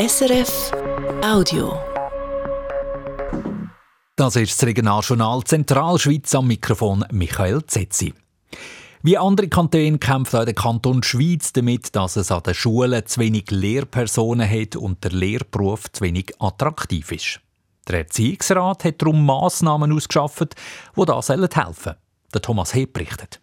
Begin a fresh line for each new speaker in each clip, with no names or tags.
SRF Audio.
Das ist das Regionaljournal Zentralschweiz am Mikrofon Michael Zetzi. Wie andere Kantone kämpft auch der Kanton Schweiz damit, dass es an den Schulen zu wenig Lehrpersonen hat und der Lehrberuf zu wenig attraktiv ist. Der Erziehungsrat hat darum Massnahmen ausgeschafft, die da helfen sollen. Der Thomas Heb berichtet.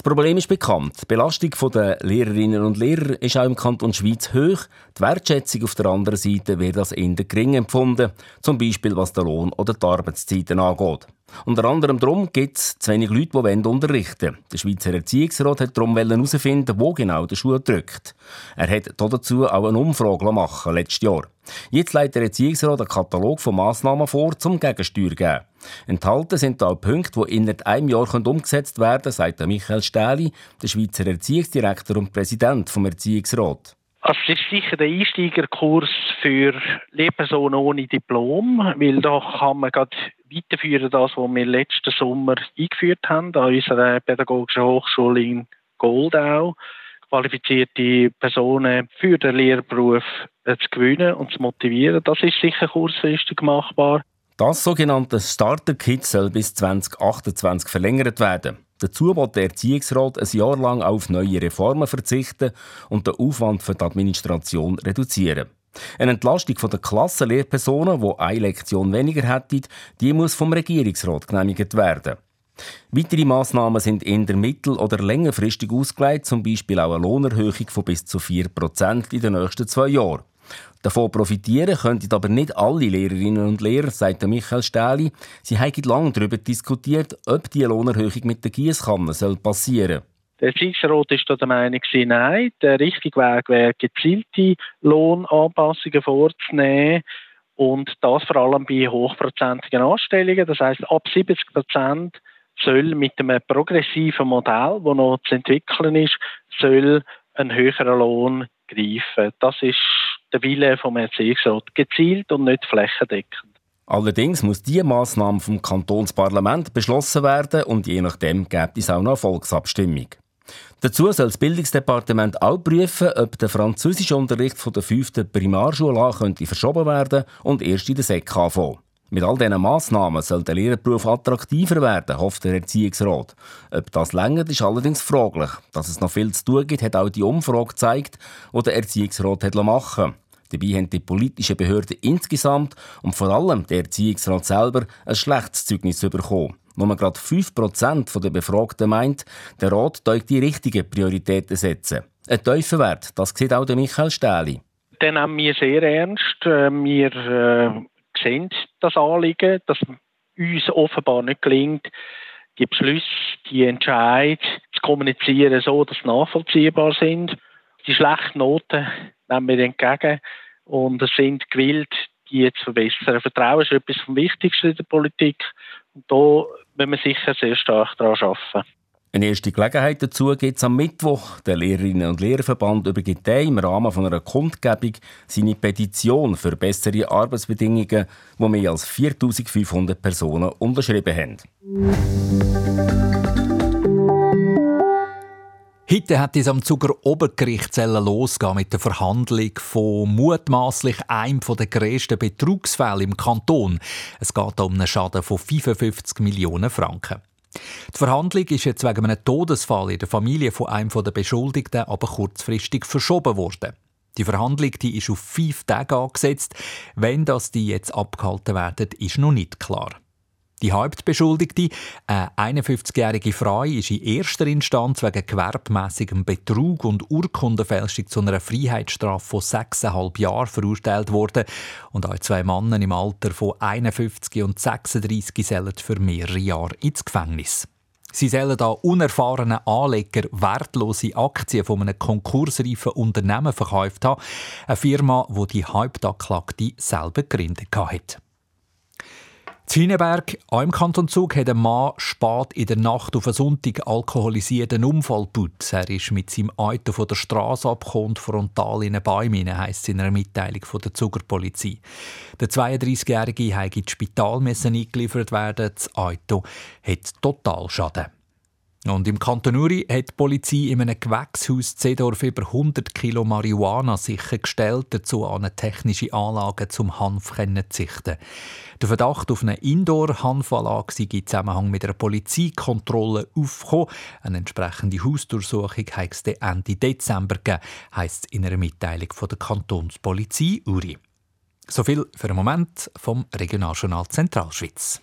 Das Problem ist bekannt. Die Belastung der Lehrerinnen und Lehrer ist auch im Kanton Schweiz hoch. Die Wertschätzung auf der anderen Seite wird als eher gering empfunden, zum Beispiel was den Lohn oder die Arbeitszeiten angeht. Unter anderem darum gibt es zu wenig Leute, die unterrichten wollen. Der Schweizer Erziehungsrat hat darum herausfinden, wo genau der Schuh drückt. Er hat dazu auch eine Umfrage machen letztes Jahr. Jetzt legt der Erziehungsrat einen Katalog von Massnahmen vor, zum Gegensteuer zu geben. Enthalten sind auch Punkte, die innerhalb einem Jahr umgesetzt werden können, sagt Michael Stähli, der Schweizer Erziehungsdirektor und Präsident des Erziehungsrats.
Also es ist sicher der Einsteigerkurs für Lehrpersonen ohne Diplom, weil da kann man gerade weiterführen, das, was wir letzten Sommer eingeführt haben an unserer pädagogischen Hochschule in Goldau. Qualifizierte Personen für den Lehrberuf zu gewinnen und zu motivieren, das ist sicher kurzfristig machbar.
Das sogenannte Starter-Kit soll bis 2028 verlängert werden. Dazu will der Erziehungsrat ein Jahr lang auf neue Reformen verzichten und den Aufwand für die Administration reduzieren. Eine Entlastung der Klassenlehrpersonen, die eine Lektion weniger hätten, die muss vom Regierungsrat genehmigt werden. Weitere Massnahmen sind in der mittel- oder längerfristig ausgelegt, zum Beispiel auch eine Lohnerhöhung von bis zu 4% in den nächsten zwei Jahren. Davon profitieren könnten aber nicht alle Lehrerinnen und Lehrer, sagt Michael Stähli. Sie haben lange darüber diskutiert, ob die Lohnerhöhung mit der Gießkanne passieren soll.
Der Erziehungsrat ist da der Meinung, nein, der richtige Weg wäre, gezielte Lohnanpassungen vorzunehmen und das vor allem bei hochprozentigen Anstellungen. Das heißt, ab 70 Prozent soll mit einem progressiven Modell, das noch zu entwickeln ist, soll ein höherer Lohn greifen. Das ist der Wille vom Erziehungsrat, gezielt und nicht flächendeckend.
Allerdings muss diese Massnahme vom Kantonsparlament beschlossen werden und je nachdem gibt es auch noch eine Volksabstimmung. Dazu soll das Bildungsdepartement auch prüfen, ob der französische Unterricht von der fünften Primarschule an könnte verschoben werden und erst in der Sek anfangen. Mit all diesen Massnahmen soll der Lehrerberuf attraktiver werden, hofft der Erziehungsrat. Ob das länger ist allerdings fraglich. Dass es noch viel zu tun gibt, hat auch die Umfrage gezeigt, die der Erziehungsrat hat machen Dabei haben die politischen Behörden insgesamt und vor allem der Erziehungsrat selber ein schlechtes Zeugnis bekommen. Nur gerade 5% der Befragten meint, der Rat dürfte die richtigen Prioritäten setzen. Ein Wert, das sieht auch Michael Stähli.
Den nehmen wir sehr ernst. Äh, wir äh, sehen das Anliegen, dass uns offenbar nicht gelingt, die Beschlüsse, die Entscheidungen zu kommunizieren, so dass sie nachvollziehbar sind. Die schlechten Noten nehmen wir entgegen und sind gewillt, die zu verbessern. Vertrauen ist etwas vom Wichtigsten in der Politik und da müssen wir sicher sehr stark daran arbeiten.
Eine erste Gelegenheit dazu gibt es am Mittwoch. Der Lehrerinnen- und Lehrerverband übergibt im Rahmen einer Kundgebung seine Petition für bessere Arbeitsbedingungen, wo mehr als 4500 Personen unterschrieben haben.
Heute hat es am Zuger Obergericht losgehen mit der Verhandlung von mutmaßlich einem der grössten Betrugsfälle im Kanton. Es geht um einen Schaden von 55 Millionen Franken. Die Verhandlung ist jetzt wegen einem Todesfall in der Familie von einem der Beschuldigten aber kurzfristig verschoben worden. Die Verhandlung die ist auf fünf Tage angesetzt. Wenn das die jetzt abgehalten werden, ist noch nicht klar. Die Hauptbeschuldigte, eine 51-jährige Frau, ist in erster Instanz wegen gewerbmäßigem Betrug und Urkundenfälschung zu einer Freiheitsstrafe von sechseinhalb Jahren verurteilt worden. Und auch zwei Männer im Alter von 51 und 36 sollen für mehrere Jahre ins Gefängnis. Sie sollen da unerfahrenen Anleger wertlose Aktien von einem konkursreifen Unternehmen verkauft haben. Eine Firma, die die Hauptanklagte selber gegründet hat. Zineberg, auch im Kanton Zug, hat ein Mann spät in der Nacht auf einen Sonntag alkoholisierten Unfall gebaut. Er ist mit seinem Auto von der Straße abgekommen und frontal in einen Baum hinein, heisst es in einer Mitteilung von der Zuger Polizei. Der 32-Jährige musste ins Spital eingeliefert werden. Das Auto hat total Schaden. Und im Kanton Uri hat die Polizei in einem Gewächshaus Zedorf über 100 Kilo Marihuana sichergestellt, dazu an technische Anlagen zum Hanf zu züchten. Der Verdacht auf eine Indoor-Hanfanlage sei in Zusammenhang mit einer Polizeikontrolle aufgekommen. Eine entsprechende Hausdurchsuchung hat es Ende Dezember gegeben, heisst es in einer Mitteilung von der Kantonspolizei Uri. So viel für den Moment vom Regionaljournal Zentralschweiz.